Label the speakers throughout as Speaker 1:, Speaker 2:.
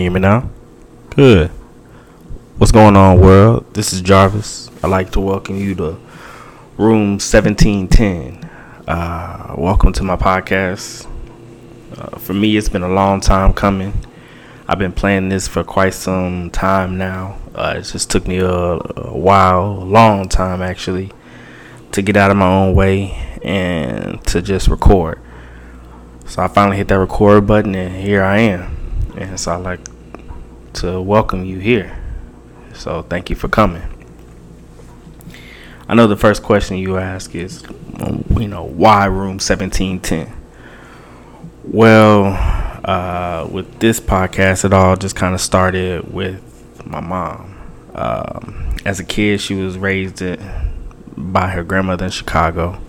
Speaker 1: Can you hear me now? Good. What's going on, world? This is Jarvis. I'd like to welcome you to Room 1710. Uh, welcome to my podcast. Uh, for me, it's been a long time coming. I've been planning this for quite some time now. Uh, it just took me a, a while, a long time actually, to get out of my own way and to just record. So I finally hit that record button, and here I am. And so I'd like to welcome you here. So thank you for coming. I know the first question you ask is, you know, why room 1710? Well, uh, with this podcast, it all just kind of started with my mom. Um, as a kid, she was raised by her grandmother in Chicago.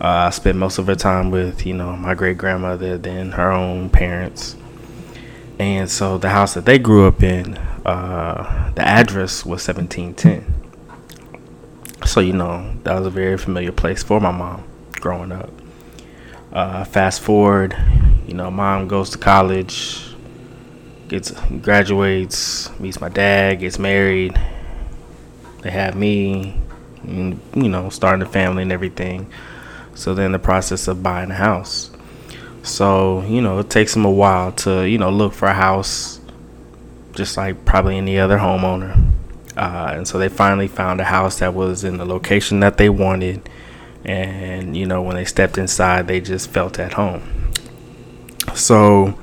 Speaker 1: Uh, I spent most of her time with, you know, my great grandmother, then her own parents. And so the house that they grew up in, uh, the address was 1710. So, you know, that was a very familiar place for my mom growing up. Uh, fast forward, you know, mom goes to college, gets graduates, meets my dad, gets married. They have me, and, you know, starting a family and everything. So then the process of buying a house. So, you know, it takes them a while to, you know, look for a house just like probably any other homeowner. Uh, and so they finally found a house that was in the location that they wanted. And, you know, when they stepped inside, they just felt at home. So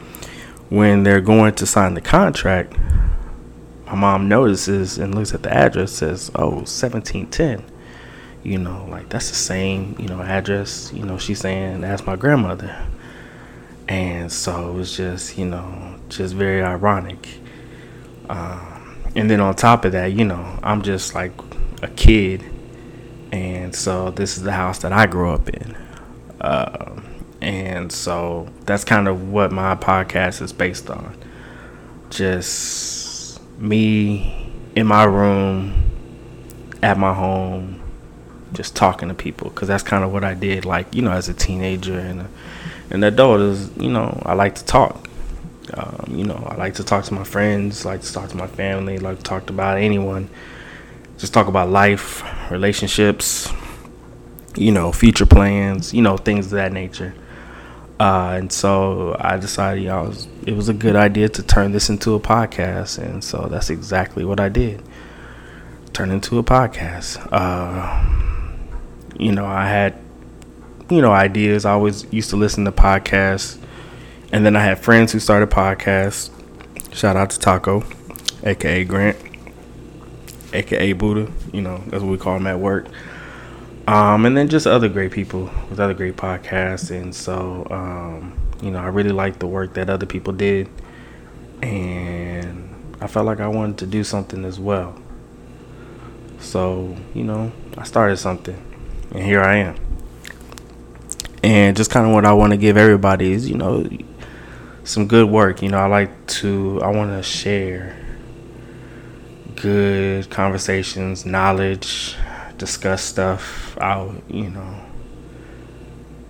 Speaker 1: when they're going to sign the contract, my mom notices and looks at the address, says, oh, 1710 you know, like that's the same, you know, address, you know, she's saying that's my grandmother. And so it was just, you know, just very ironic. Um, and then on top of that, you know, I'm just like a kid. And so this is the house that I grew up in. Uh, and so that's kind of what my podcast is based on. Just me in my room, at my home, just talking to people because that's kind of what I did. Like you know, as a teenager and a, an adult, is you know, I like to talk. Um, you know, I like to talk to my friends, like to talk to my family, like to talk about anyone. Just talk about life, relationships, you know, future plans, you know, things of that nature. Uh, and so I decided, you know, it was, it was a good idea to turn this into a podcast, and so that's exactly what I did. Turn into a podcast. Uh, you know, I had, you know, ideas. I always used to listen to podcasts. And then I had friends who started podcasts. Shout out to Taco, aka Grant, aka Buddha. You know, that's what we call him at work. Um, and then just other great people with other great podcasts. And so, um, you know, I really liked the work that other people did. And I felt like I wanted to do something as well. So, you know, I started something and here I am. And just kind of what I want to give everybody is, you know, some good work. You know, I like to, I want to share good conversations, knowledge, discuss stuff out, you know,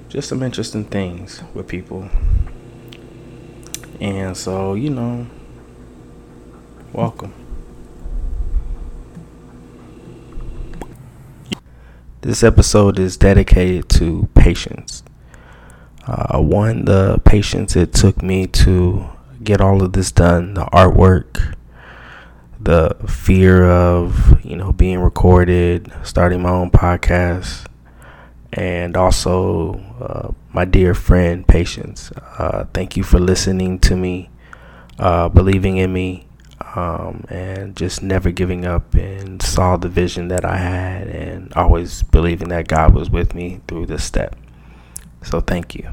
Speaker 1: just some interesting things with people. And so, you know, welcome. This episode is dedicated to patience. Uh, one, the patience it took me to get all of this done, the artwork, the fear of, you know, being recorded, starting my own podcast, and also uh, my dear friend, Patience. Uh, thank you for listening to me, uh, believing in me, um, and just never giving up and saw the vision that I had always believing that God was with me through this step. So thank you.